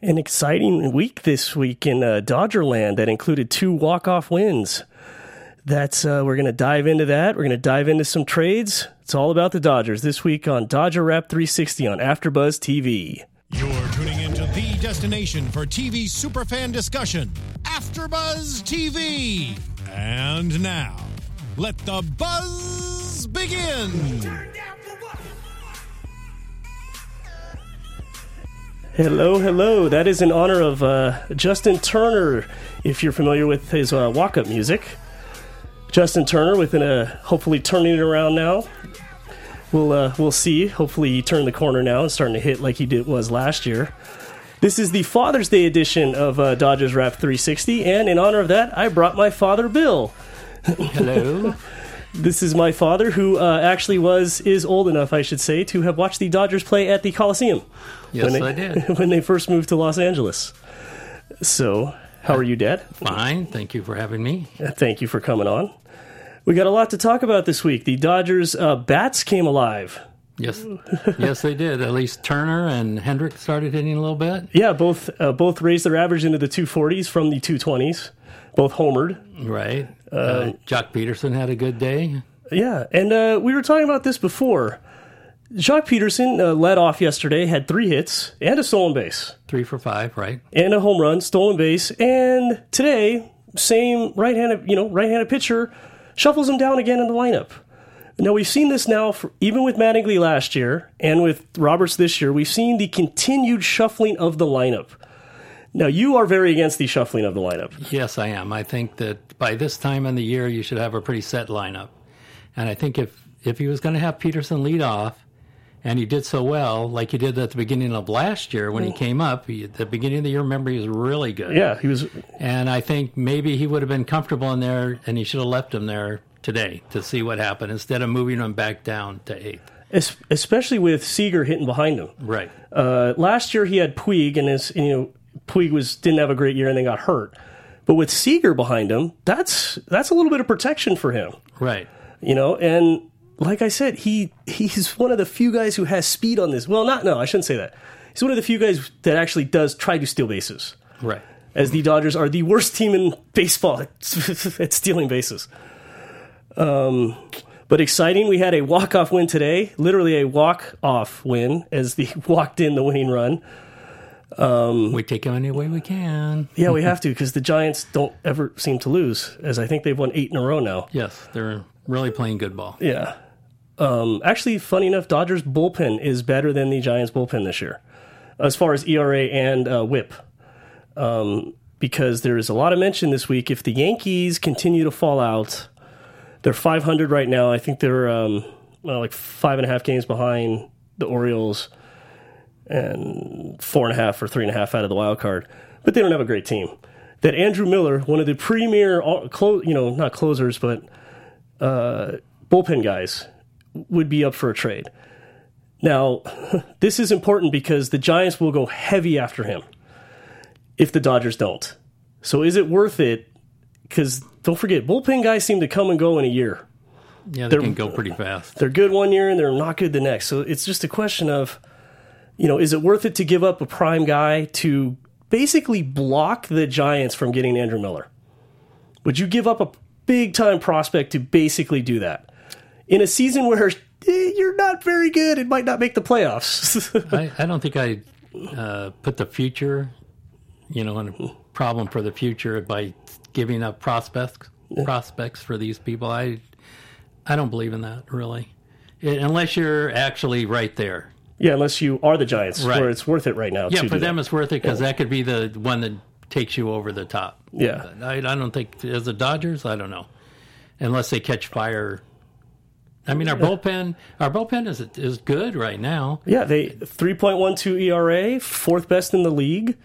An exciting week this week in uh, Dodgerland that included two walk-off wins. That's uh, we're going to dive into that. We're going to dive into some trades. It's all about the Dodgers this week on Dodger Wrap 360 on AfterBuzz TV. You're tuning into the destination for TV superfan discussion, AfterBuzz TV. And now, let the buzz begin. Hello, hello. That is in honor of uh, Justin Turner, if you're familiar with his uh, walk up music. Justin Turner, within a hopefully turning it around now. We'll uh, we'll see. Hopefully, he turned the corner now and starting to hit like he did was last year. This is the Father's Day edition of uh, Dodgers Wrap 360, and in honor of that, I brought my father, Bill. Hello. This is my father, who uh, actually was is old enough, I should say, to have watched the Dodgers play at the Coliseum. Yes, when they, I did. when they first moved to Los Angeles. So, how are you, Dad? Fine. Thank you for having me. Uh, Thank you for coming on. We got a lot to talk about this week. The Dodgers uh, bats came alive. Yes, yes, they did. At least Turner and Kendrick started hitting a little bit. Yeah, both uh, both raised their average into the 240s from the 220s. Both homered. Right. Uh, Joc Pederson had a good day. Yeah, and uh, we were talking about this before. Joc Pederson uh, led off yesterday, had three hits and a stolen base, Three for five. Right. and a home run, stolen base, and today, same right-handed, you know, right-handed pitcher shuffles him down again in the lineup. Now we've seen this now, for, even with Mattingly last year and with Roberts this year. We've seen the continued shuffling of the lineup. Now you are very against the shuffling of the lineup. Yes, I am. I think that by this time in the year, you should have a pretty set lineup. And I think if if he was going to have Pederson lead off, and he did so well, like he did at the beginning of last year when he came up, he, at the beginning of the year, remember he was really good. Yeah, he was. And I think maybe he would have been comfortable in there, and he should have left him there today to see what happened instead of moving him back down to eighth. Especially with Seager hitting behind him. Right. Uh, last year he had Puig, and his you know Puig was didn't have a great year and then got hurt. But with Seager behind him, that's that's a little bit of protection for him, Right. you know. And like I said, he he's one of the few guys who has speed on this. Well, not no, I shouldn't say that. He's one of the few guys that actually does try to steal bases. Right. As the Dodgers are the worst team in baseball at, at stealing bases. Um, but exciting, we had a walk off win today, literally a walk off win as the walked in the winning run. We take him any way we can. Yeah, we have to because the Giants don't ever seem to lose, as I think they've won eight in a row now. Yes, they're really playing good ball. Yeah. Um, actually, funny enough, Dodgers bullpen is better than the Giants bullpen this year, as far as ERA and uh, WHIP. Um, because there is a lot of mention this week. If the Yankees continue to fall out, they're 500 right now. I think they're um, well, like five and a half games behind the Orioles, and four and a half or three and a half out of the wild card. But they don't have a great team. That Andrew Miller, one of the premier, clo- you know, not closers, but uh, bullpen guys, would be up for a trade. Now, this is important because the Giants will go heavy after him if the Dodgers don't. So is it worth it? Because don't forget, bullpen guys seem to come and go in a year. Yeah, they can go pretty fast. They're good one year and they're not good the next. So it's just a question of, you know, is it worth it to give up a prime guy to basically block the Giants from getting Andrew Miller? Would you give up a big time prospect to basically do that in a season where eh, you're not very good and might not make the playoffs? I, I don't think I uh, put the future, you know, in a problem for the future by giving up prospects prospects for these people. I I don't believe in that really, I- unless you're actually right there. Yeah, unless you are the Giants, Right. where it's worth it right now. Yeah, for them that. it's worth it because that could be the one that takes you over the top. Yeah. I, I don't think as the Dodgers, I don't know, unless they catch fire. I mean, our bullpen, our bullpen is is good right now. Yeah, they 3.12 ERA, fourth best in the league.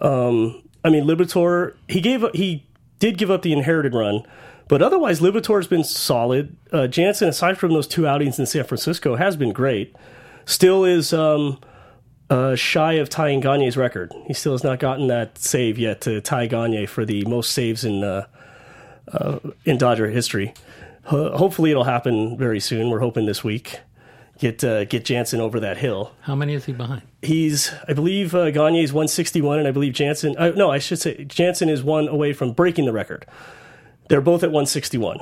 Um, I mean, Liberatore, he gave he did give up the inherited run, but otherwise Liberatore's been solid. Uh, Jansen, aside from those two outings in San Francisco, has been great. Still is um, uh, shy of tying Gagne's record. He still has not gotten that save yet to tie Gagne for the most saves in uh, uh, in Dodger history. Ho- hopefully, it'll happen very soon. We're hoping this week. get uh, get Jansen over that hill. How many is he behind? He's, I believe, uh, Gagne's 161, and I believe Jansen. Uh, no, I should say Jansen is one away from breaking the record. They're both at 161,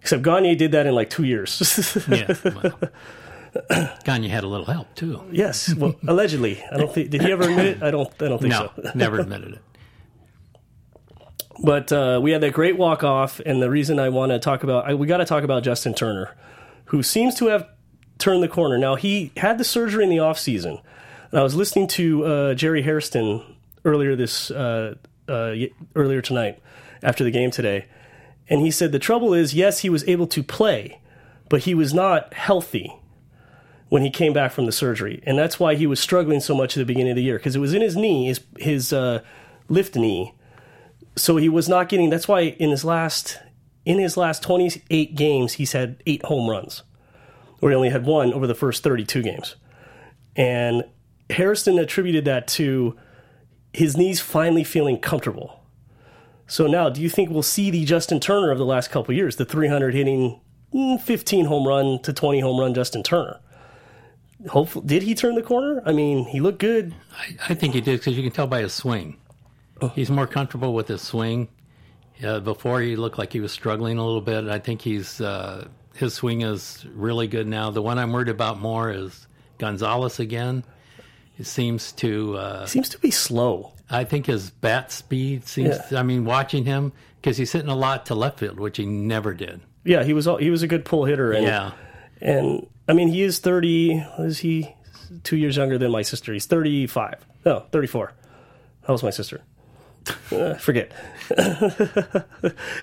except Gagne did that in like two years. Yeah. Gagne had a little help too. yes, well, allegedly. I don't think did he ever admit it? I don't. I don't think No, so. never admitted it. But uh, we had that great walk off, and the reason I want to talk about I, we got to talk about Justin Turner, who seems to have turned the corner. Now he had the surgery in the off season, and I was listening to uh, Jerry Hairston earlier this uh, uh, earlier tonight after the game today, and he said the trouble is yes he was able to play, but he was not healthy when he came back from the surgery, and that's why he was struggling so much at the beginning of the year because it was in his knee, his his uh, lift knee. So he was not getting that's why in his last in his last 28 games he's had eight home runs. Or he only had one over the first 32 games. And Hairston attributed that to his knees finally feeling comfortable. So now do you think we'll see the justin turner of the last couple years the 300 hitting mm, 15 home run to 20 home run justin turner hopefully did he turn the corner i mean he looked good I, I think he did because you can tell by his swing. He's more comfortable with his swing. Uh, before he looked like he was struggling a little bit. I think he's uh, his swing is really good now. The one I'm worried about more is Gonzalez again. He seems to. Uh, seems to be slow I think his bat speed seems. Yeah. I mean, watching him because he's hitting a lot to left field, which he never did. yeah he was all, he was a good pull hitter and Yeah, And I mean, he is 30. what Is he two years younger than my sister? He's 35. No, 34. How old's my sister? Uh, forget.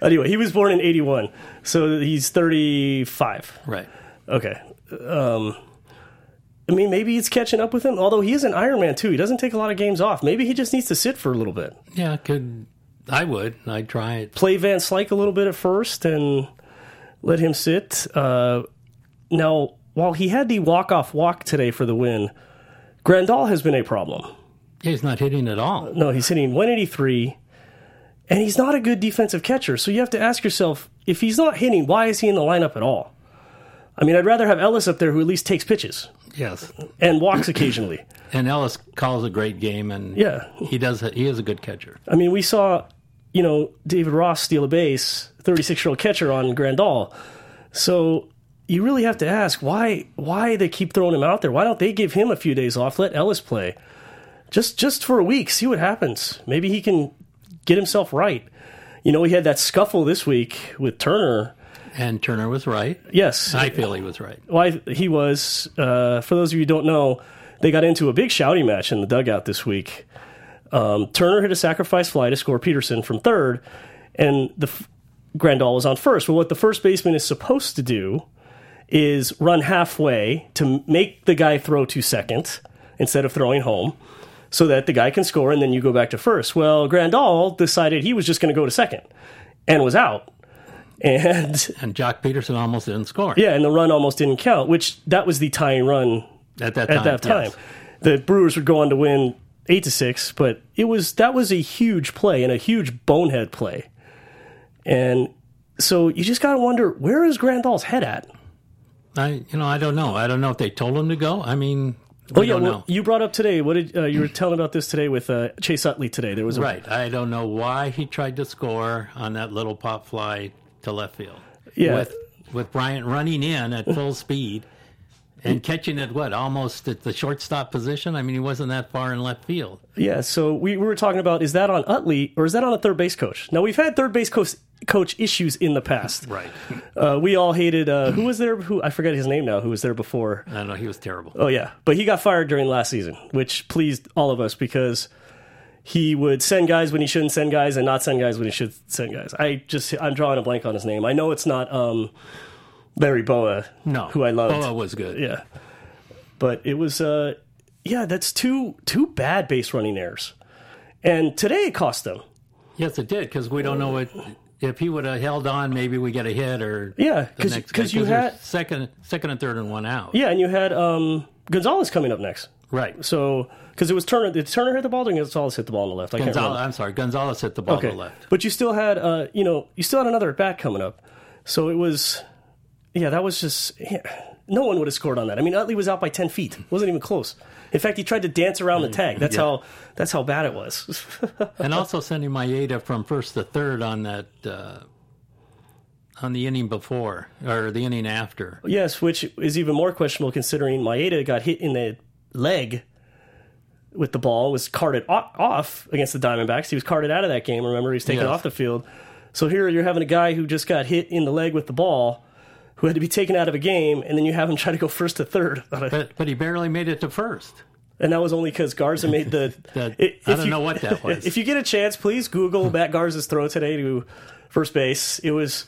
anyway, he was born in 81. So he's 35. right. Okay. Um, I mean, maybe it's catching up with him. Although he is an Iron Man too, he doesn't take a lot of games off. Maybe he just needs to sit for a little bit. Yeah, could I would I'd try it. Play Van Slyke a little bit at first and let him sit. Uh, now, while he had the walk off walk today for the win, Grandal has been a problem. He's not hitting at all. No, he's hitting 183, and he's not a good defensive catcher. So you have to ask yourself if he's not hitting, why is he in the lineup at all? I mean, I'd rather have Ellis up there who at least takes pitches Yes, and walks occasionally. and Ellis calls a great game, and Yeah. he does. He is a good catcher. I mean, we saw, you know, David Ross steal a base, 36 year old catcher on Grandal. So you really have to ask why why they keep throwing him out there. Why don't they give him a few days off? Let Ellis play, just just for a week. See what happens. Maybe he can get himself right. You know, he had that scuffle this week with Turner. And Turner was right. Yes, I feel he was right. why he was. Uh, for those of you who don't know, they got into a big shouting match in the dugout this week. Um, Turner hit a sacrifice fly to score Pederson from third, and the f- Grandal was on first. Well, what the first baseman is supposed to do is run halfway to make the guy throw to second instead of throwing home, so that the guy can score and then you go back to first. Well, Grandal decided he was just going to go to second and was out. And And Joc Pederson almost didn't score. yeah, and the run almost didn't count, which that was the tying run at that time. at that time. yes. The Brewers would go on to win eight to six, but it was that was a huge play and a huge bonehead play. And so you just gotta wonder where is Grandal's head at? I, you know, I don't know. I don't know if they told him to go. I mean, Oh yeah, don't well, know. you brought up today. What did uh, you were telling about this today with uh, Chase Utley today? There was a, Right. I don't know why he tried to score on that little pop fly to left field. Yeah. With with Bryant running in at full speed and catching it what almost at the shortstop position. I mean, he wasn't that far in left field. Yeah, so we, we were talking about is that on Utley or is that on a third base coach? Now we've had third base coach coach issues in the past. Right. Uh, we all hated uh, who was there? Who I forget his name now. Who was there before? I don't know. He was terrible. Oh yeah, but he got fired during last season, which pleased all of us because he would send guys when he shouldn't send guys and not send guys when he should send guys. I just I'm drawing a blank on his name. I know it's not um, Larry Bowa, No. who I loved. Boa was good. Yeah, but it was uh, yeah, that's two two bad base running errors, and today it cost them. Yes, it did because we don't know what. If he would have held on, maybe we get a hit or Yeah, because you had second, second and third and one out. yeah, and you had um, Gonzalez coming up next. Right. So because it was Turner, did Turner hit the ball? Or Gonzalez hit the ball on the left? I Gonzalez. I'm sorry, Gonzalez hit the ball Okay, to the left. but you still had uh, you know, you still had another at bat coming up. So it was, yeah, that was just. Yeah. No one would have scored on that. I mean, Utley was out by ten feet. It wasn't even close. In fact, he tried to dance around the tag. That's Yeah. how that's how bad it was. and also sending Maeda from first to third on that uh, on the inning before or the inning after. yes, which is even more questionable considering Maeda got hit in the leg with the ball, was carted off against the Diamondbacks. He was carted out of that game. Remember, he was taken Yes. off the field. So here you're having a guy who just got hit in the leg with the ball, who had to be taken out of a game, and then you have him try to go first to third. But but he barely made it to first. And that was only because Garza made the. That- I- I don't know what that was. If you get a chance, please Google Matt Garza's throw today to first base. It was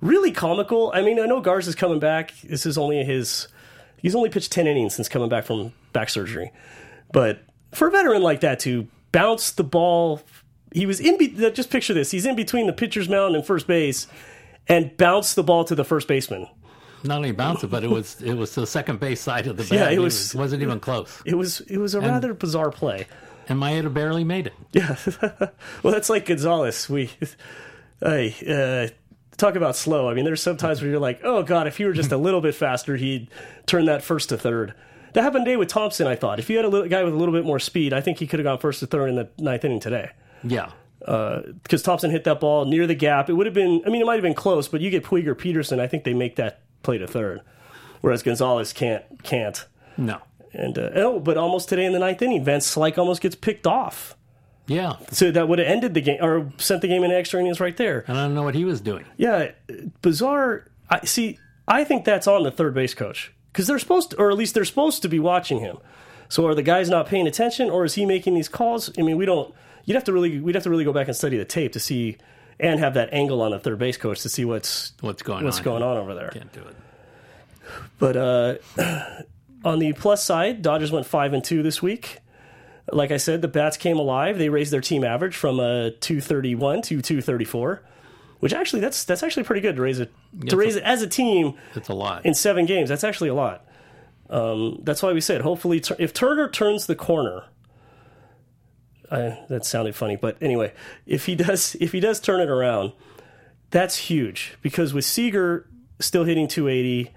really comical. I mean, I know Garza's coming back. This is only his. He's only pitched ten innings since coming back from back surgery, but for a veteran like that to bounce the ball, he was in. Be- just picture this: he's in between the pitcher's mound and first base, and bounce the ball to the first baseman. Not only bounced it, but it was it was the second base side of the bat. Yeah, it He was- wasn't even close. It was it was a rather bizarre play. And Maeda barely made it. Yeah. well, that's like Gonzalez. We, hey, uh, talk about slow. I mean, there's some times where you're like, oh god, if he were just a little bit faster, he'd turn that first to third. That happened today with Thompson. I thought if you had a little, guy with a little bit more speed, I think he could have gone first to third in the ninth inning today. Yeah. Because Thompson hit that ball near the gap. It would have been. I mean, it might have been close, but you get Puig or Pederson. I think they make that play to third, whereas Gonzalez can't. Can't. No. And uh, oh, but almost today in the ninth inning, Van Slyke almost gets picked off. Yeah. So that would have ended the game or sent the game into extra innings right there. And I don't know what he was doing. Yeah, bizarre. I see. I think that's on the third base coach because they're supposed to, or at least they're supposed to be watching him. So are the guys not paying attention, or is he making these calls? I mean, we don't. You'd have to really, we'd have to really go back and study the tape to see, and have that angle on the third base coach to see what's What's going what's on? going on over there. Can't do it. But uh, on the plus side, Dodgers went five and two this week. Like I said, the bats came alive. They raised their team average from a two thirty one to two thirty four, which actually that's that's actually pretty good to raise it to raise it as a team It's a lot. in seven games. That's actually a lot. Um, that's why we said hopefully if Turner turns the corner. I, that sounded funny, but anyway, if he does, if he does turn it around, that's huge because with Seager still hitting 280,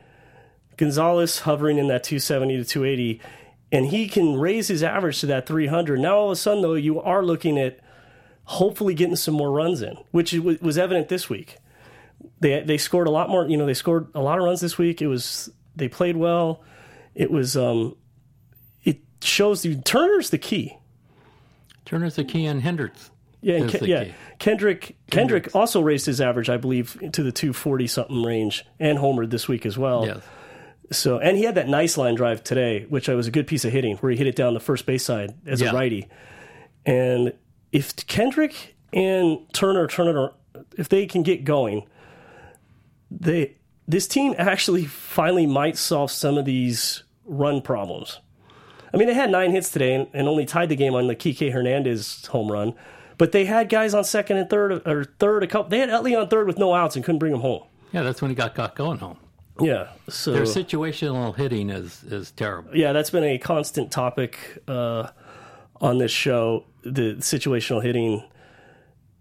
Gonzalez hovering in that 270 to 280, and he can raise his average to that 300. Now all of a sudden, though, you are looking at hopefully getting some more runs in, which was evident this week. They they scored a lot more. You know, they scored a lot of runs this week. It was they played well. It was um, it shows you Turner's the key. Turner's the key and Hendricks. Yeah, and Ke- the yeah. key. Kendrick Kendrick also raised his average, I believe, to the 240 something range, and homered this week as well. Yes. So, and he had that nice line drive today, which I was a good piece of hitting, where he hit it down the first base side as Yeah. a righty. And if Kendrick and Turner Turner, if they can get going, they this team actually finally might solve some of these run problems. I mean, they had nine hits today and, and only tied the game on the Kike Hernandez home run, but they had guys on second and third or third a couple. They had Utley on third with no outs and couldn't bring him home. Yeah, that's when he got, got going home. Yeah, so Their situational hitting is, is terrible. yeah, that's been a constant topic uh, on this show. The situational hitting.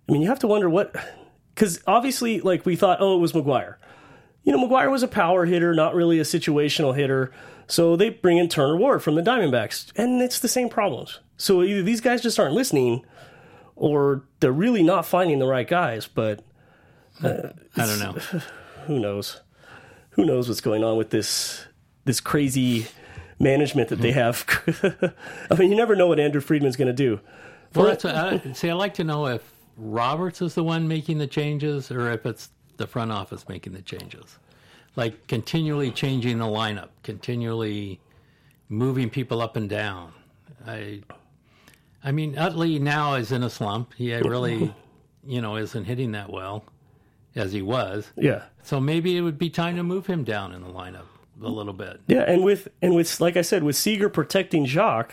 I mean, you have to wonder what, because obviously, like we thought, oh, it was McGwire. You know, McGwire was a power hitter, not really a situational hitter. So they bring in Turner Ward from the Diamondbacks, and it's the same problems. So either these guys just aren't listening, or they're really not finding the right guys. But uh, I don't know. who knows? Who knows what's going on with this this crazy management that they hmm. have? I mean, you never know what Andrew Friedman's going to do. Well, that's what I, see. I like to know if Roberts is the one making the changes, or if it's the front office making the changes. Like continually changing the lineup, continually moving people up and down. I, I mean, Utley now is in a slump. He really, you know, isn't hitting that well as he was. Yeah, So maybe it would be time to move him down in the lineup a little bit. yeah, and with and with like I said, with Seager protecting Joc,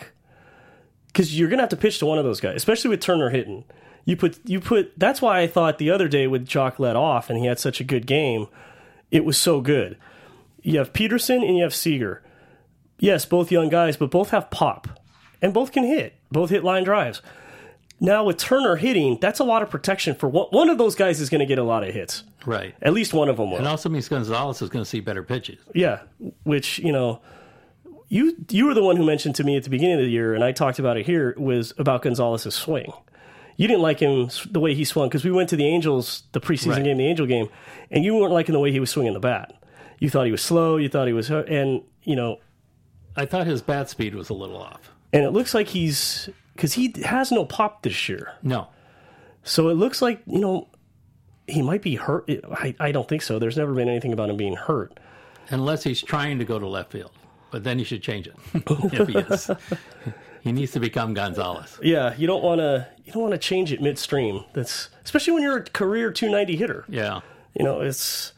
because you're going to have to pitch to one of those guys, especially with Turner hitting. You put you put. That's why I thought the other day with Joc let off and he had such a good game, it was so good. You have Pederson and you have Seager. Yes, both young guys, but both have pop, and both can hit. Both hit line drives. Now with Turner hitting, that's a lot of protection for one. One of those guys is going to get a lot of hits. Right. At least one of them will. And also means Gonzalez is going to see better pitches. Yeah, which you know, you you were the one who mentioned to me at the beginning of the year, and I talked about it here was about Gonzalez's swing. You didn't like him the way he swung because we went to the Angels, the preseason Right. game, the Angel game, and you weren't liking the way he was swinging the bat. You thought he was slow. You thought he was, and you know, I thought his bat speed was a little off. and it looks like he's because he has no pop this year. No. So it looks like you know he might be hurt. I, I don't think so. There's never been anything about him being hurt. Unless he's trying to go to left field. But then you should change it. if he is. he needs to become Gonzalez. Yeah, you don't want to you don't want to change it midstream. That's especially when you're a career 290 hitter. Yeah. You know, it's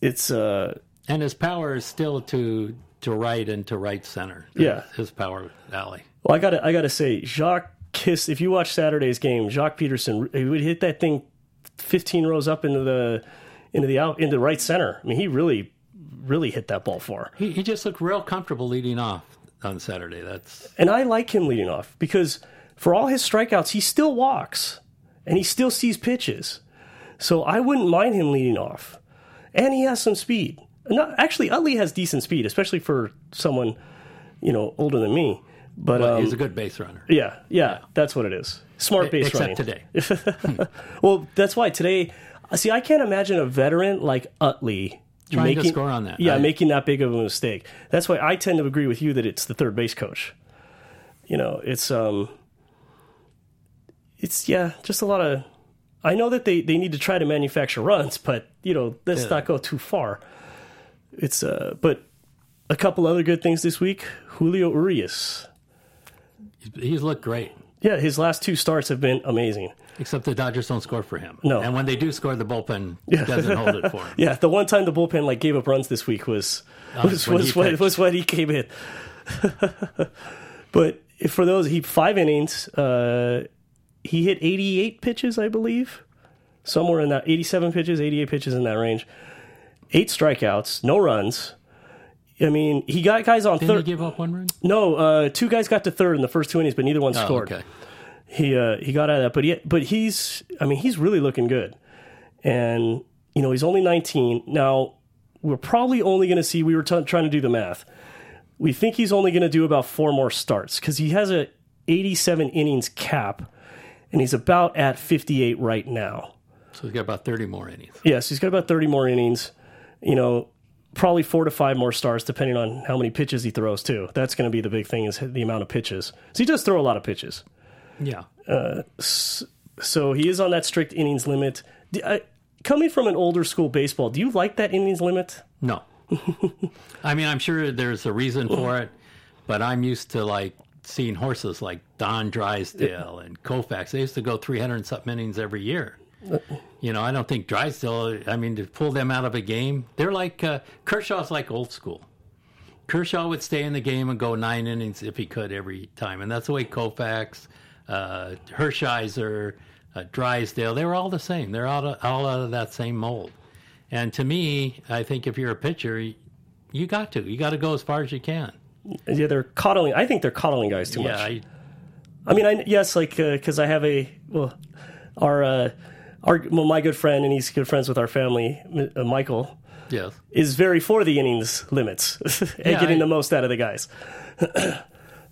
it's uh And his power is still to to right and to right center. Yeah. His power alley. well, I got to I got to say Jacques Kiss if you watch Saturday's game, Joc Pederson he would hit that thing 15 rows up into the into the out into right center. I mean, he really really hit that ball far. He, he just looked real comfortable leading off on Saturday. That's And I like him leading off because for all his strikeouts, he still walks and he still sees pitches. So I wouldn't mind him leading off. And he has some speed. Not, actually, Utley has decent speed, especially for someone, you know, older than me. But um, he's a good base runner. yeah, yeah, that's what it is. Smart base Except running. today. Well, that's why today. See, I can't imagine a veteran like Utley Trying to score on that. Yeah, making that big of a mistake. That's why I tend to agree with you that it's the third base coach. You know, it's um, it's yeah, just a lot of. I know that they they need to try to manufacture runs, but you know, let's Yeah. not go too far. It's uh, but a couple other good things this week. Julio Urias. He's looked great. Yeah, his last two starts have been amazing. Except the Dodgers don't score for him. No. And when they do score, the bullpen doesn't hold it for him. Yeah, the one time the bullpen like gave up runs this week was was when was he when, was when he came in. but if- for those, he five innings. Uh, he hit 88 pitches, I believe, somewhere in that 87 pitches, 88 pitches in that range. Eight strikeouts, no runs. I mean, he got guys on Didn't he third. give up one run? No, uh, two guys got to third in the first two innings, but neither one Oh, scored okay. He uh, he got out of that, but he, but he's I mean he's really looking good, and you know he's only 19 now. We're probably only going to see. We were t- trying to do the math. We think he's only going to do about four more starts because he has a 87 innings cap, and he's about at 58 right now. So he's got about 30 more innings. Yes, he's got about 30 more innings. You know, probably four to five more starts, depending on how many pitches he throws. Too. That's going to be the big thing is the amount of pitches. So he does throw a lot of pitches. Yeah. So he is on that strict innings limit. I- coming from an older school baseball, do you like that innings limit? No. I mean, I'm sure there's a reason for it, but I'm used to like seeing horses like Don Drysdale and Koufax. They used to go 300 and something innings every year. You know, I don't think Drysdale, I mean, to pull them out of a game, they're like, uh, Kershaw's like old school. Kershaw would stay in the game and go nine innings if he could every time. And that's the way Koufax, uh, Hershiser, uh, Drysdale, they were all the same. They're all, all out of that same mold. And to me, I think if you're a pitcher, you got to. You got to go as far as you can. Yeah, they're coddling. I think they're coddling guys too Yeah, much. I, I mean, I, yes, like because I have a well, our uh, our well, my good friend and he's good friends with our family, uh, Michael, yes. is very for the innings limits and Yeah, getting I- the most out of the guys.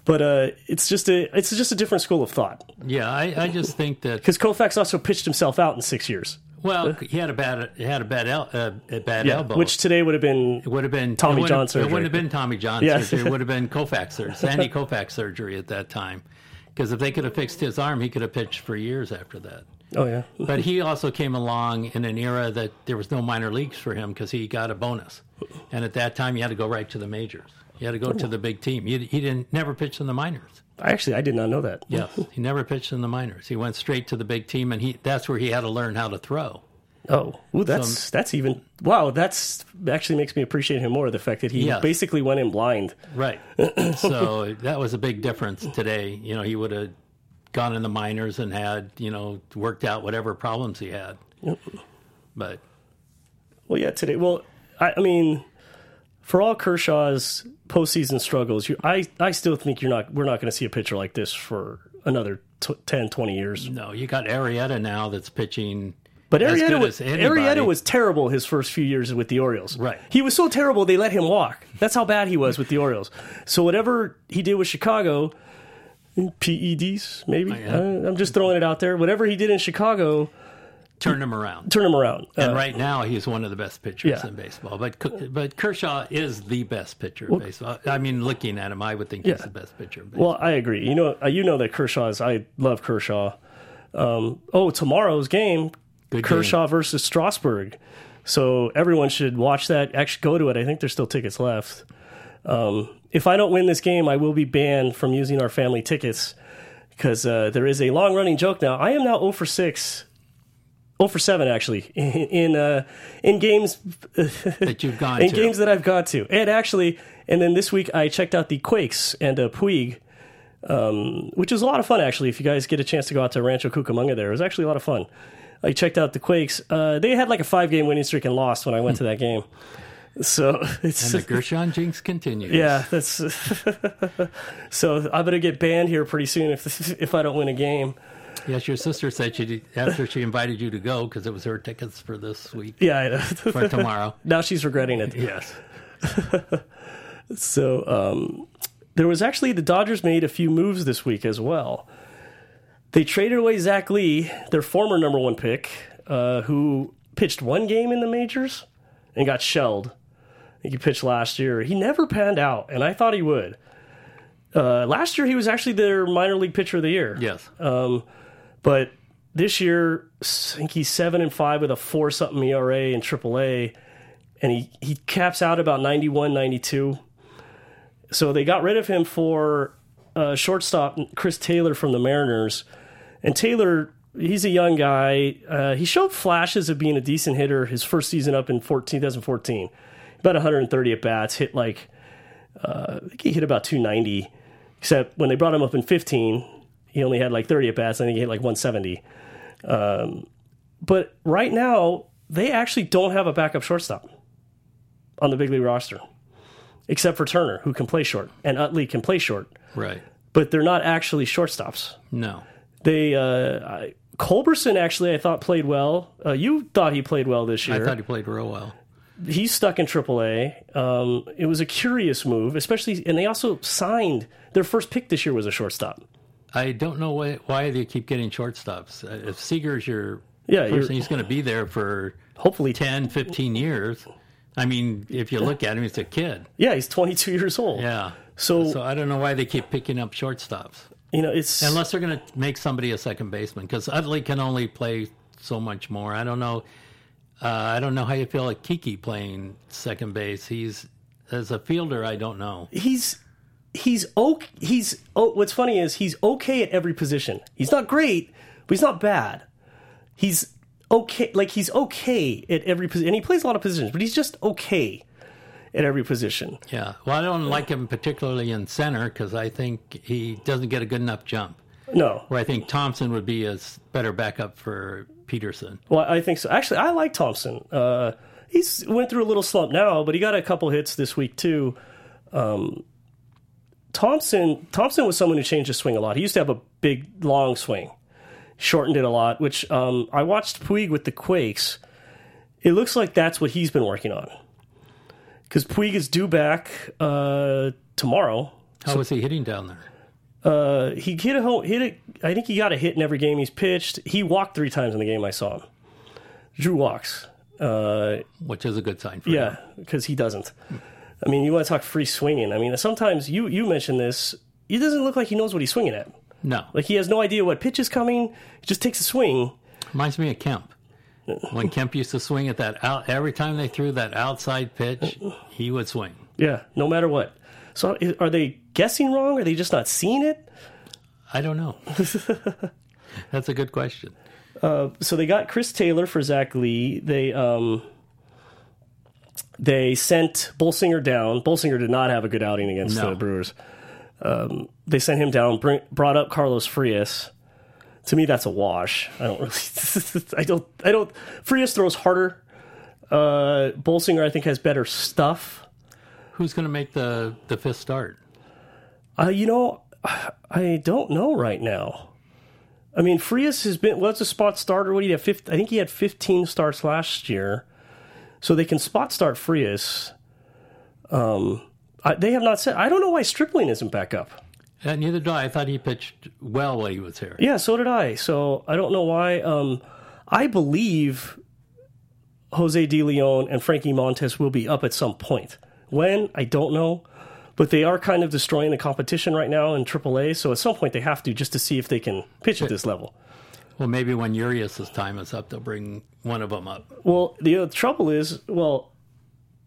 but uh, it's just a it's just a different school of thought Yeah, I, I just think that because Koufax also pitched himself out in six years. well, he had a bad he had a bad el, uh, a bad elbow. which today would have been it would have been Tommy it wouldn't- It wouldn't have been Tommy John Yeah. surgery. It would have been Koufax surgery, Sandy Koufax surgery at that time. Because if they could have fixed his arm, he could have pitched for years after that. oh yeah But he also came along in an era that there was no minor leagues for him because he got a bonus, and at that time you had to go right to the majors. You had to go to the big team. He, he didn't never pitch in the minors. Actually, I did not know that. Yes, he never pitched in the minors. He went straight to the big team, and he that's where he had to learn how to throw. Oh, ooh, that's that's even wow. That's actually makes me appreciate him more. The fact that he Yes. basically went in blind. Right. so that was a big difference today. You know, he would have gone in the minors and had you know worked out whatever problems he had. But Well, yeah, today. Well, I, I mean, for all Kershaw's postseason struggles, you, I I still think you're not. We're not going to see a pitcher like this for another t- 10, 20 years. no, you got Arrieta now that's pitching. But as Arrieta was. Arrieta was terrible his first few years with the Orioles. Right. He was so terrible they let him walk. That's how bad he was with the Orioles. So whatever he did with Chicago, PEDs maybe. yeah. Uh, I'm just throwing it out there. Whatever he did in Chicago, turned him around. turn him around. And Uh, right now, he's one of the best pitchers Yeah. in baseball. But but Kershaw is the best pitcher in baseball. I mean, looking at him, I would think he's the best pitcher. In baseball. Well, I agree. You know, uh, you know that Kershaw is. I love Kershaw. Um, oh, tomorrow's game, Good Kershaw versus Strasburg. So everyone should watch that. Actually, go to it. I think there's still tickets left. Um, if I don't win this game, I will be banned from using our family tickets because uh, there is a long running joke now. I am now 0 for 6. 0 for 7 actually in in, uh, in games that you've gone in to. games that I've got to. And actually, and then this week I checked out the Quakes and uh, Puig, um, which was a lot of fun actually. If you guys get a chance to go out to Rancho Cucamonga, there it was actually a lot of fun. I checked out the Quakes. Uh, they had like a five game winning streak and lost when I went to that game. So it's and the Gershon jinx continues. yeah, that's so I'm gonna get banned here pretty soon if if I don't win a game. Yes, your sister said she after she invited you to go because it was her tickets for this week Yeah, I know. for tomorrow. now she's regretting it. yes. So um, there was actually the Dodgers made a few moves this week as well. They traded away Zach Lee, their former number one pick, uh, who pitched one game in the majors and got shelled. I think he pitched last year. He never panned out, and I thought he would. Uh, last year, he was actually their minor league pitcher of the year. Yes. But this year, I think he's seven and five with a four something ERA in AAA, and he he caps out about 91, 92. So they got rid of him for uh, shortstop Chris Taylor from the Mariners, and Taylor. He's a young guy. Uh, he showed flashes of being a decent hitter his first season up in 14, 2014. About 130 at bats, hit like, uh, he hit about 290. Except when they brought him up in 15, he only had like 30 at bats. I think he hit like 170. Um, but right now, they actually don't have a backup shortstop on the big league roster, except for Turner, who can play short, and Utley can play short. Right. But they're not actually shortstops. No. They uh, I, Culberson actually I thought played well. Uh, you thought he played well this year. I thought he played real well. He's stuck in AAA. Um, it was a curious move, especially, and they also signed their first pick this year was a shortstop. I don't know why, why they keep getting shortstops. Uh, If Seager's your Yeah, person, he's going to be there for Hopefully, 10, 15 years. I mean, if you look at him, he's a kid. yeah, he's 22 years old. Yeah. So, So I don't know why they keep picking up shortstops. you know, it's Unless they're going to make somebody a second baseman, because Utley can only play so much more. I don't know. Uh, I don't know how you feel like Kiki playing second base. He's as a fielder. I don't know. he's he's okay. He's oh, what's funny is he's okay at every position. He's not great, but he's not bad. He's okay. Like he's okay at every position, and he plays a lot of positions, but he's just okay at every position. Yeah. Well, I don't like him particularly in center because I think he doesn't get a good enough jump. No, Where I think Thompson would be a better backup for Pederson. well, I think so. Actually, I like Thompson. Uh, he's went through a little slump now, but he got a couple hits this week too. Um, Thompson Thompson was someone who changed his swing a lot. He used to have a big, long swing, shortened it a lot. Which um, I watched Puig with the Quakes. It looks like that's what he's been working on. Because Puig is due back uh, tomorrow. How was he hitting down there? Uh, he hit a home, hit it. I think he got a hit in every game he's pitched. He walked three times in the game I saw him. Drew walks. Uh, Which is a good sign for yeah, him. Yeah, because he doesn't. I mean, you want to talk free swinging. I mean, sometimes you you mentioned this. He doesn't look like he knows what he's swinging at. No. Like he has no idea what pitch is coming. He just takes a swing. Reminds me of Kemp. When Kemp used to swing at that out, every time they threw that outside pitch, he would swing. Yeah, no matter what. So are they guessing wrong? Are they just not seeing it? I don't know. That's a good question. so they got Chris Taylor for Zach Lee. They um they sent Bolsinger down. Bolsinger did not have a good outing against No. the Brewers. Um, they sent him down. Bring, brought up Carlos Frias. To me, that's a wash. I don't really. I don't. I don't. Frias throws harder. Uh, Bolsinger, I think, has better stuff. Who's going to make the, the fifth start? Uh, you know, I don't know right now. I mean, Frias has been what's a spot starter? What do you have? 15, I think he had 15 starts last year, so they can spot start Frias. Um, I, they have not said. I don't know why Stripling isn't back up. Uh, neither do I. I thought he pitched well while he was here. Yeah, so did I. So I don't know why. Um, I believe Jose De Leon and Frankie Montas will be up at some point. When I don't know, but they are kind of destroying the competition right now in AAA. So at some point they have to just to see if they can pitch at this level. Well, maybe when Urias' time is up, they'll bring one of them up. Well, the uh, trouble is, well,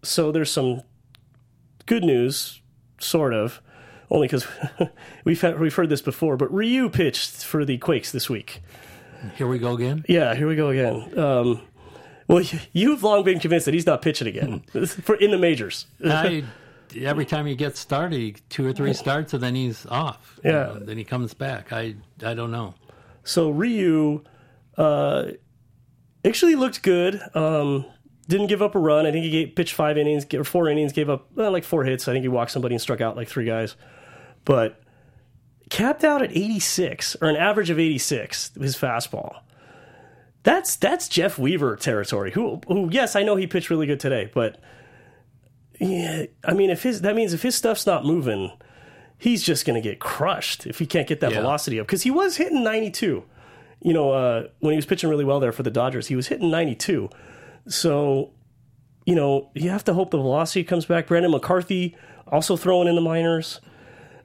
so there's some good news, sort of, only because we've had, we've heard this before. But Ryu pitched for the Quakes this week. Here we go again. Yeah, here we go again. Um, well, you've long been convinced that he's not pitching again for in the majors. I, every time he gets started, two or three starts, and then he's off. Yeah. You know, then he comes back. I I don't know. So Ryu uh, actually looked good. Um, didn't give up a run. I think he gave, pitched five innings or four innings, gave up well, like four hits. I think he walked somebody and struck out like three guys, but capped out at 86 or an average of 86. His fastball. That's that's Jeff Weaver territory. Who who? Yes, I know he pitched really good today, but yeah, I mean, if his that means if his stuff's not moving, he's just going to get crushed if he can't get that Yeah. velocity up because he was hitting 92. You know, uh, when he was pitching really well there for the Dodgers, he was hitting 92. So, you know, you have to hope the velocity comes back. Brandon McCarthy also throwing in the minors.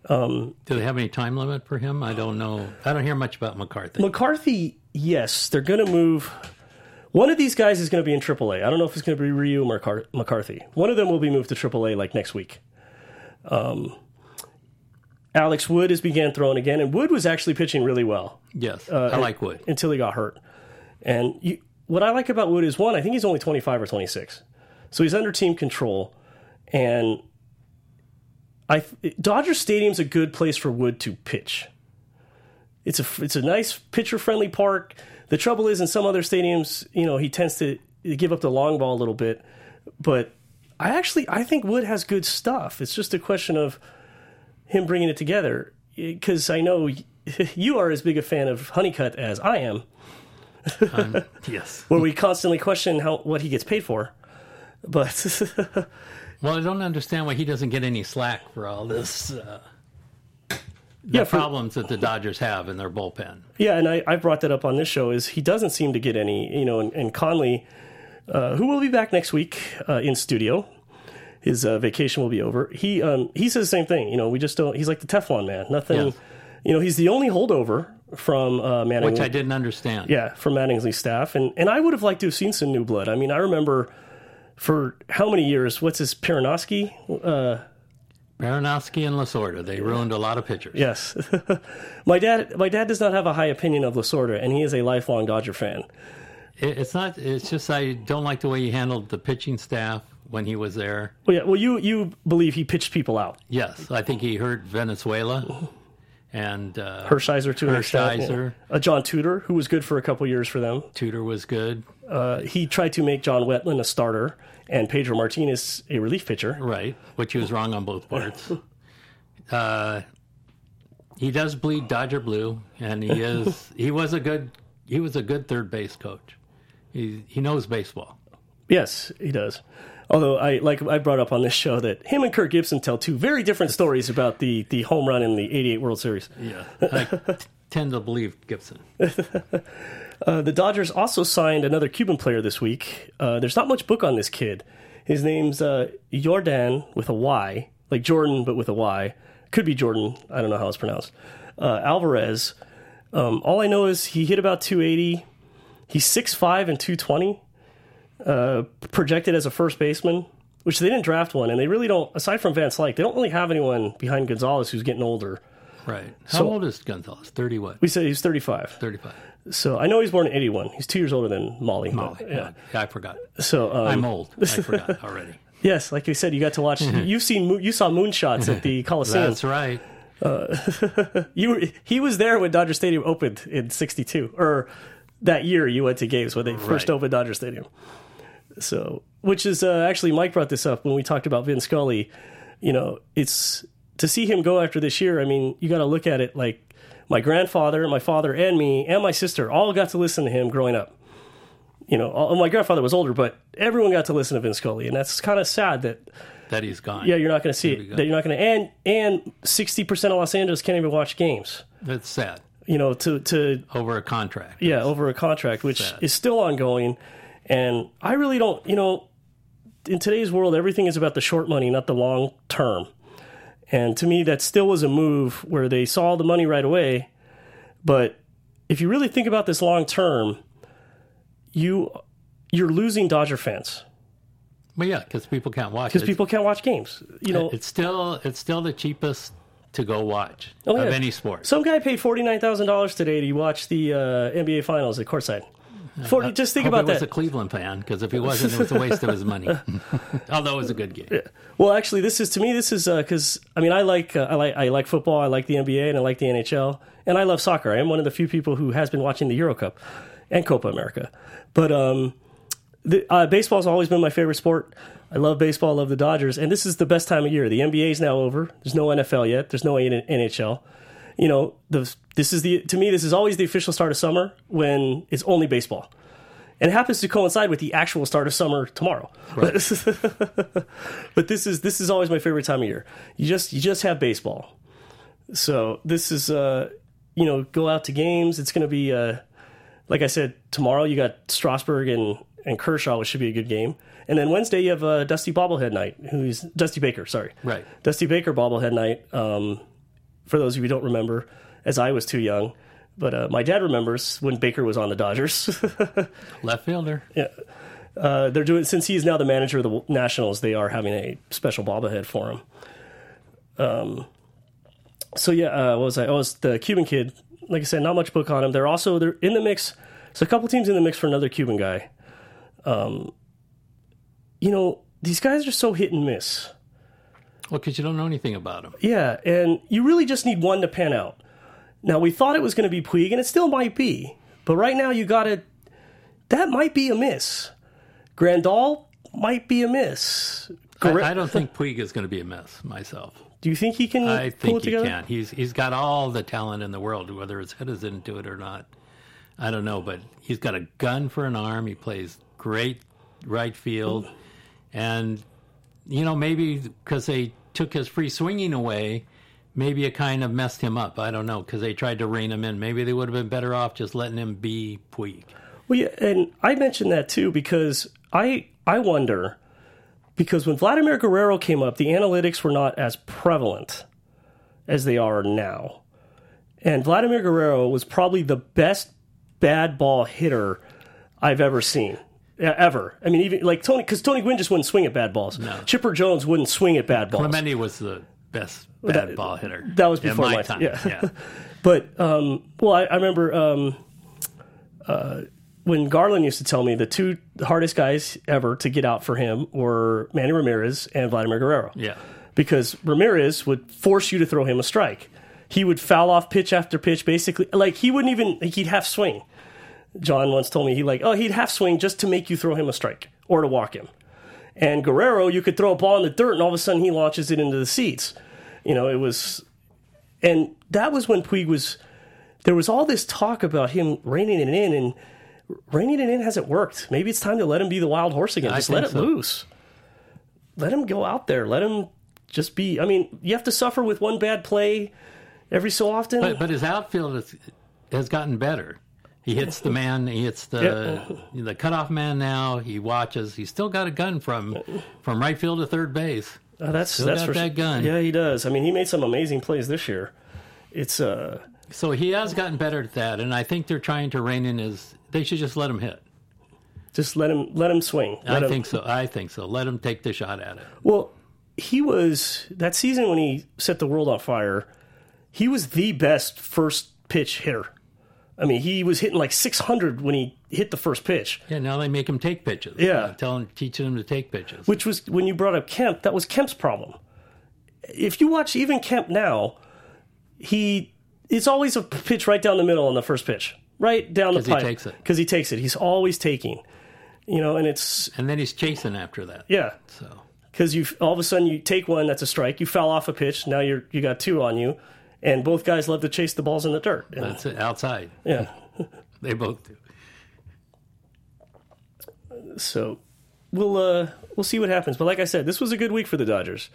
Do they have any time limit for him? I don't know. I don't hear much about McCarthy. McCarthy, yes, they're going to move. One of these guys is going to be in AAA. I don't know if it's going to be Ryu or McCar- McCarthy. One of them will be moved to AAA like next week. Um, Alex Wood has began throwing again, and Wood was actually pitching really well yes, Uh, I like Wood. until he got hurt. And you, what I like about Wood is one, I think he's only 25 or 26. So he's under team control. And I Dodger Stadium's a good place for Wood to pitch. It's a it's a nice pitcher friendly park. The trouble is in some other stadiums, you know, he tends to give up the long ball a little bit. But I actually I think Wood has good stuff. It's just a question of him bringing it together because I know you are as big a fan of Honeycutt as I am, Yes. where we constantly question how what he gets paid for. But Well, I don't understand why he doesn't get any slack for all this. Uh, the Yeah, for- problems that the Dodgers have in their bullpen. yeah, and I, I brought that up on this show is he doesn't seem to get any, you know, and, and Conley, uh, who will be back next week uh, in studio. His uh, vacation will be over. He um, he says the same thing. You know, we just don't. He's like the Teflon man. Nothing. Yes. You know, he's the only holdover from uh, Manning. Which I didn't understand. Yeah, from Mattingly's staff, and and I would have liked to have seen some new blood. I mean, I remember for how many years? What's his Perranoski? Uh, Baranowski and Lasorda, they ruined a lot of pitchers. yes, my dad. My dad does not have a high opinion of Lasorda, and he is a lifelong Dodger fan. It, it's not. It's just I don't like the way he handled the pitching staff when he was there. Well, yeah. Well, you you believe he pitched people out, Yes, I think he hurt Valenzuela and uh, Hershiser to. Hershiser. Uh, John Tudor, who was good for a couple years for them. Tudor was good. Uh, he tried to make John Wetteland a starter and Pedro Martinez a relief pitcher. Right, which he was wrong on both parts. Uh, he does bleed Dodger blue, and he is he was a good he was a good third base coach. He he knows baseball. Yes, he does. Although I like I brought up on this show that him and Kirk Gibson tell two very different stories about the the home run in the '88 World Series. Yeah, I t- tend to believe Gibson. Uh, the Dodgers also signed another Cuban player this week. Uh, there's not much book on this kid. His name's uh, Yordan with a Y, like Jordan but with a Y. Could be Jordan. I don't know how it's pronounced. Uh, Alvarez. Um, all I know is he hit about 280. He's 6'5 and 220. Uh, projected as a first baseman, which they didn't draft one, and they really don't. Aside from Van Slyke, they don't really have anyone behind Gonzalez who's getting older. Right. How So- old is Gonzalez? Thirty what? We said he's 35. Thirty-five. So I know he's born in 81. He's two years older than Molly. but, Molly. yeah. Yeah, I forgot. So um, I'm old. I forgot already. Yes, like you said, you got to watch. You've seen you saw moonshots at the Coliseum. That's right. you were, he was there when Dodger Stadium opened in '62, or that year you went to games when they first opened Dodger Stadium. So, which is uh, actually Mike brought this up when we talked about Vin Scully. You know, it's to see him go after this year. I mean, you got to look at it like my grandfather, my father, and me, and my sister all got to listen to him growing up. You know, all, my grandfather was older, but everyone got to listen to Vin Scully, and that's kind of sad that that he's gone. yeah, you're not going to see it. That you're not going to, and and sixty percent of Los Angeles can't even watch games. That's sad. You know, to to Over a contract. yeah, over a contract, which Sad. is still ongoing. And I really don't, you know, in today's world, everything is about the short money, not the long term. And to me, that still was a move where they saw the money right away. But if you really think about this long term, you you're losing Dodger fans But yeah, because people can't watch. because people can't watch games. You know, it's still it's still the cheapest to go watch Oh, of any sport. some guy paid forty nine thousand dollars today to watch the uh, NBA Finals at courtside. Forty. Just think about it was that. a Cleveland fan because if he wasn't, it was a waste of his money. Although it was a good game. Well, actually, this is to me. This is because I mean, I like uh, I like I like football. I like the NBA and I like the NHL, and I love soccer. I am one of the few people who has been watching the Euro Cup and Copa America. But um, the, uh, baseball's always been my favorite sport. I love baseball. I love the Dodgers, and this is the best time of year. The NBA is now over. There's no NFL yet. There's no NHL. You know, the, this is the to me. This is always the official start of summer when it's only baseball. And it happens to coincide with the actual start of summer tomorrow. But, but this is this is always my favorite time of year. You just you just have baseball. So this is uh you know go out to games. It's going to be uh like I said tomorrow. You got Strasburg and and Kershaw, which should be a good game. And then Wednesday you have uh, Dusty Bobblehead night. Who's Dusty Baker? Sorry, Right. Dusty Baker Bobblehead night. Um, for those of you who don't remember, as I was too young. But uh, my dad remembers when Baker was on the Dodgers. Left fielder. Yeah. Uh, they're doing since he is now the manager of the Nationals. They are having a special bobblehead for him. Um, so yeah, uh, what was I? Oh, it's the Cuban kid. Like I said, not much book on him. They're also they're in the mix. So a couple teams in the mix for another Cuban guy. Um, you know, these guys are so hit and miss. Well, because you don't know anything about him. Yeah, and you really just need one to pan out. Now we thought it was going to be Puig, and it still might be, but right now you got to. That might be a miss. Grandal might be a miss. Guerre- I, I don't think Puig is going to be a miss myself. Do you think he can I think he together? can. He's he's got all the talent in the world. Whether his head is into it or not, I don't know. But he's got a gun for an arm. He plays great right field, and you know maybe because they took his free swinging away, maybe it kind of messed him up. I don't know because they tried to rein him in. Maybe they would have been better off just letting him be Puig. Well, yeah, and I mentioned that too because I I wonder because when Vladimir Guerrero came up, the analytics were not as prevalent as they are now, and Vladimir Guerrero was probably the best bad ball hitter I've ever seen. Yeah, Ever. I mean, even like Tony, because Tony Gwynn just wouldn't swing at bad balls. Chipper Jones wouldn't swing at bad balls. Clemente was the best bad that- ball hitter. that was before my my- time. yeah. yeah. But um, well, I, I remember um, uh, when Garland used to tell me the two hardest guys ever to get out for him were Manny Ramirez and Vladimir Guerrero. Yeah. because Ramirez would force you to throw him a strike. He would foul off pitch after pitch, basically. Like he wouldn't even like, he'd half swing. John once told me he like oh he'd half swing just to make you throw him a strike or to walk him. And Guerrero, you could throw a ball in the dirt, and all of a sudden he launches it into the seats. You know, it was, and that was when Puig was. There was all this talk about him reining it in, and reining it in hasn't worked. Maybe it's time to let him be the wild horse again. Just let it so. loose. Let him go out there. Let him just be. I mean, you have to suffer with one bad play every so often. But but his outfield has, has gotten better. He hits the man. He hits the the cutoff man now. He watches. He's still got a gun from from right field to third base. Uh, that's Still that's got for that gun. Yeah, he does. I mean, he made some amazing plays this year. It's uh, So he has gotten better at that, and I think they're trying to rein in his. They should just let him hit. just let him let him swing. Let I him- think so. I think so. Let him take the shot at it. Well, he was that season when he set the world on fire. He was the best first pitch hitter. I mean, he was hitting like 600 when he hit the first pitch, Yeah. Now they make him take pitches. Yeah. Uh, tell him, teaching him to take pitches. which was when you brought up Kemp. That was Kemp's problem. If you watch even Kemp now, he it's always a pitch right down the middle on the first pitch, right down the 'Cause he takes it. because he takes it. He's always taking, you know, and it's and then he's chasing after that. yeah. So because you all of a sudden you take one that's a strike, you foul off a pitch, now you're you got two on you, and both guys love to chase the balls in the dirt. And, That's it, outside. yeah. They both do. So we'll uh, we'll see what happens. But like I said, this was a good week for the Dodgers.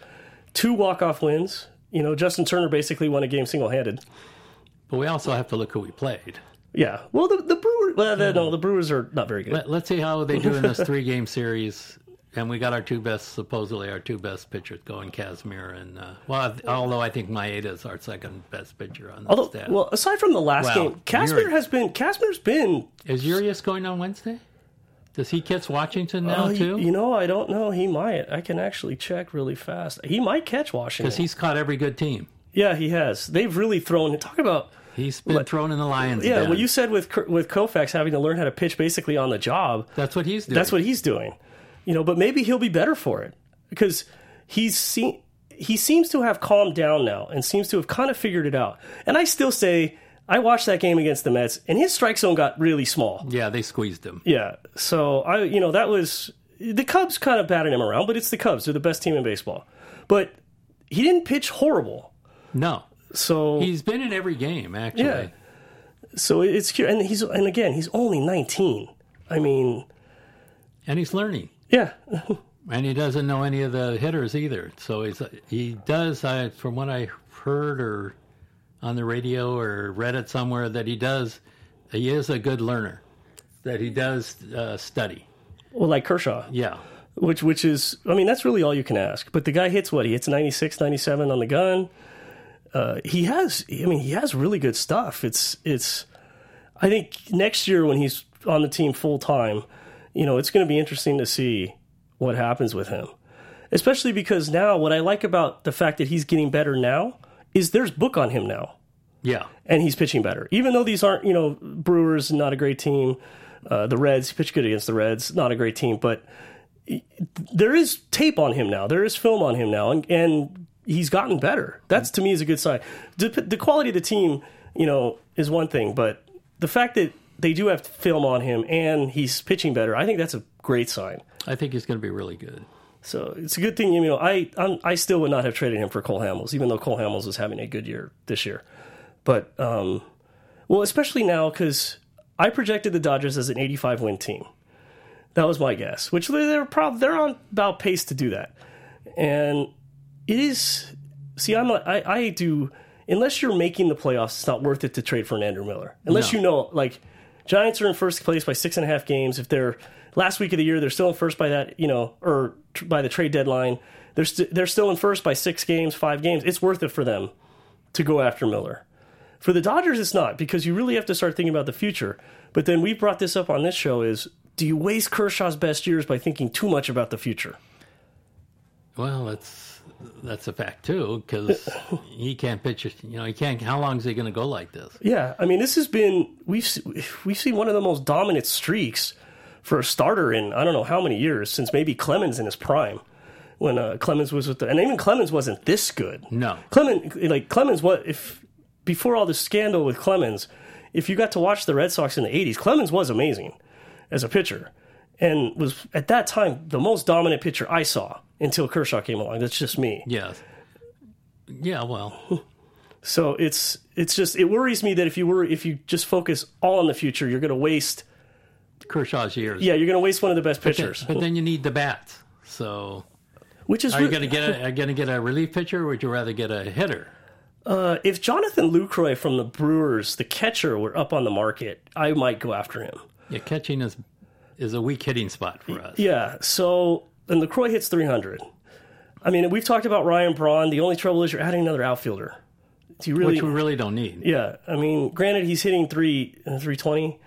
Two walk off wins. You know, Justin Turner basically won a game single handed. But we also have to look who we played. Yeah. Well, the the Brewers. Well, the, no, the Brewers are not very good. Let, let's see how they do in this three game series. And we got our two best, supposedly our two best pitchers going, Kazmir and uh, well, although I think Maeda is our second best pitcher on the Although, staff. well, aside from the last game, Kazmir has been Kazmir's been. is Urias going on Wednesday? Does he catch Washington now Oh, you, too? you know, I don't know. He might. I can actually check really fast. He might catch Washington. Because he's caught every good team. yeah, he has. They've really thrown. Talk about. He's been thrown in the Lions. Yeah, den. what you said with with Koufax having to learn how to pitch basically on the job. That's what he's doing. That's what he's doing. You know, but maybe he'll be better for it because he's seen he seems to have calmed down now and seems to have kind of figured it out. And I still say I watched that game against the Mets and his strike zone got really small. Yeah, they squeezed him. Yeah. So I you know, that was the Cubs kind of batted him around, but it's the Cubs. They're the best team in baseball. But he didn't pitch horrible. No, So he's been in every game actually. Yeah. so it's cute and he's and again, he's only 19. I mean, and he's learning. Yeah. And he doesn't know any of the hitters either. So he's he does. I from what I heard or on the radio or read it somewhere that he does. He is a good learner. That he does uh, study. Well, like Kershaw. Yeah, which which is I mean that's really all you can ask. But the guy hits what he hits 96, 97 on the gun. Uh, he has I mean he has really good stuff. It's it's I think next year when he's on the team full time, you know, it's going to be interesting to see what happens with him. Especially because now what I like about the fact that he's getting better now is there's book on him now yeah. and he's pitching better. Even though these aren't, you know, Brewers, not a great team. Uh, the Reds, he pitched good against the Reds, not a great team, but he- there is tape on him now. There is film on him now, and, and he's gotten better. That's to me is a good sign. The, the quality of the team, you know, is one thing, but the fact that they do have film on him and he's pitching better, I think that's a great sign. I think he's going to be really good. So it's a good thing. You know, I I'm, I still would not have traded him for Cole Hamels, even though Cole Hamels is having a good year this year. But um, well, especially now because I projected the Dodgers as an 85 win team. That was my guess, which they're probably they're on about pace to do that. And it is. See, I'm not, I I do unless you're making the playoffs, it's not worth it to trade for an Andrew Miller. Unless No. you know, like Giants are in first place by six and a half games. If they're last week of the year, they're still in first by that, you know, or tr- by the trade deadline. They're st- they're still in first by six games, five games. It's worth it for them to go after Miller. For the Dodgers, it's not because you really have to start thinking about the future. But then we brought this up on this show: is do you waste Kershaw's best years by thinking too much about the future? Well, that's that's a fact too because he can't pitch. it. You know, he can't. How long is he going to go like this? Yeah, I mean, this has been we've we've seen one of the most dominant streaks for a starter in I don't know how many years since maybe Clemens in his prime when uh, Clemens was with the and even Clemens wasn't this good. No. Clemens like Clemens what if before all this scandal with Clemens, if you got to watch the Red Sox in the '80s, Clemens was amazing as a pitcher and was at that time the most dominant pitcher I saw until Kershaw came along. That's just me. Yeah. Yeah. Well, So it's it's just it worries me that if you were if you just focus all on the future, you're going to waste Kershaw's years. yeah, you're going to waste one of the best pitchers. But then you need the bats. So Which is are you re- going to get a, are going to get a relief pitcher, or would you rather get a hitter? uh, if Jonathan Lucroy from the Brewers, the catcher, were up on the market, I might go after him. Yeah, catching is is a weak hitting spot for us. Yeah. So and Lucroy hits 300. I mean, we've talked about Ryan Braun. The only trouble is you're adding another outfielder. Do you really? Which we really don't need. Yeah, I mean, granted, he's hitting three uh, three twenty,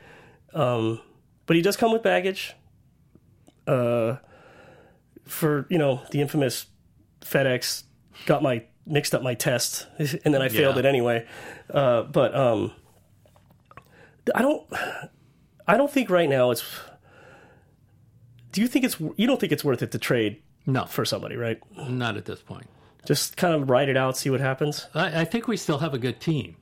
um, but he does come with baggage. Uh, for you know the infamous FedEx got my mixed up my test, and then I failed Yeah. it anyway. Uh, but um, I don't, I don't think right now it's. Do you think it's you don't think it's worth it to trade No, for somebody, right? not at this point. Just kind of ride it out, see what happens. I, I think we still have a good team.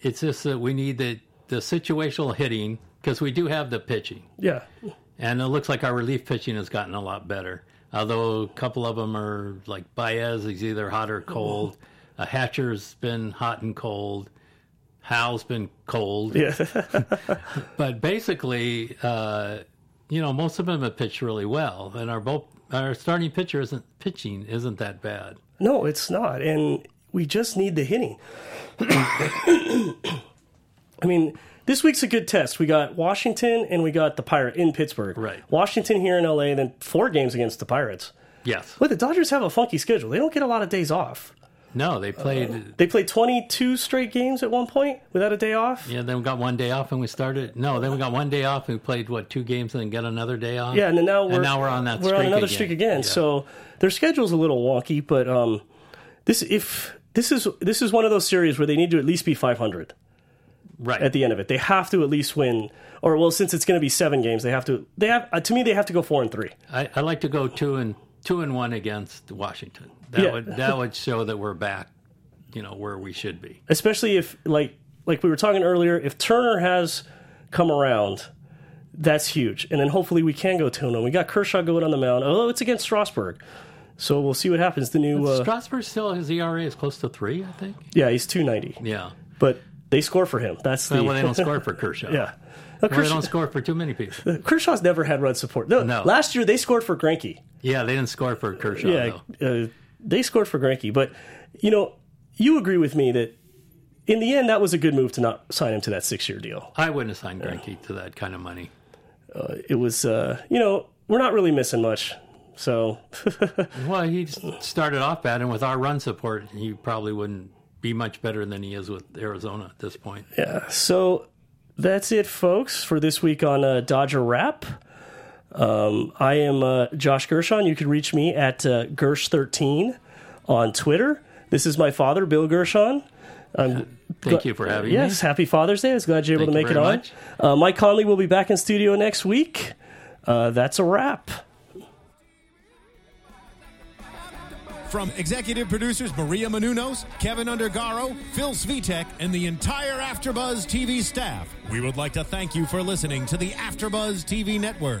It's just that we need the the situational hitting because we do have the pitching, Yeah, and it looks like our relief pitching has gotten a lot better. Although a couple of them are like Baez, he's either hot or cold. Uh, Hatcher's been hot and cold. Howell's been cold. Yeah. But basically, uh, you know, most of them have pitched really well, and our both our starting pitcher isn't pitching isn't that bad. no, it's not. And we just need the hitting. I mean, this week's a good test. We got Washington and we got the Pirate in Pittsburgh. Right. Washington here in LA, then four games against the Pirates. Yes. But the Dodgers have a funky schedule. They don't get a lot of days off. No, they played. They played 22 straight games at one point without a day off. yeah, then we got one day off and we started. No, then we got one day off and we played what two games and then got another day off. Yeah, and then now we're now we're on that we're on another again. streak again. Yeah. So their schedule's a little wonky, but um, this if this is this is one of those series where they need to at least be 500 right. at the end of it. They have to at least win, or well, since it's going to be seven games, they have to. They have uh, to me they have to go four and three. I, I like to go two and two and one against Washington. That Yeah. would that would show that we're back, you know, where we should be. especially if like like we were talking earlier, if Turner has come around, that's huge. And then hopefully we can go two and one. We got Kershaw going on the mound. Although it's against Strasburg, so we'll see what happens. The new uh, Strasburg still his ERA is close to three, I think. yeah, he's two ninety, Yeah. but they score for him. That's the Well, they don't score for Kershaw. yeah. Well, they Kershaw, don't score for too many people. Kershaw's never had run support. No, No. last year they scored for Greinke. Yeah, they didn't score for Kershaw. Yeah, though. uh, they scored for Greinke. But you know, you agree with me that in the end that was a good move to not sign him to that six year deal. I wouldn't have signed Greinke to that kind of money. it was uh, you know we're not really missing much so Well, he started off bad, and with our run support, he probably wouldn't be much better than he is with Arizona at this point. yeah so that's it folks for this week on uh, dodger rap um, i am uh, josh gershon. You can reach me at uh, gersh13 on twitter. This is my father bill gershon. Thank you for having yes me. Yes, happy father's day. I was glad you're able Thank to you make it on. much. uh, mike conley will be back in studio next week. Uh, that's a wrap. From executive producers Maria Menounos, Kevin Undergaro, Phil Svitek, and the entire AfterBuzz TV staff, we would like to thank you for listening to the AfterBuzz TV network.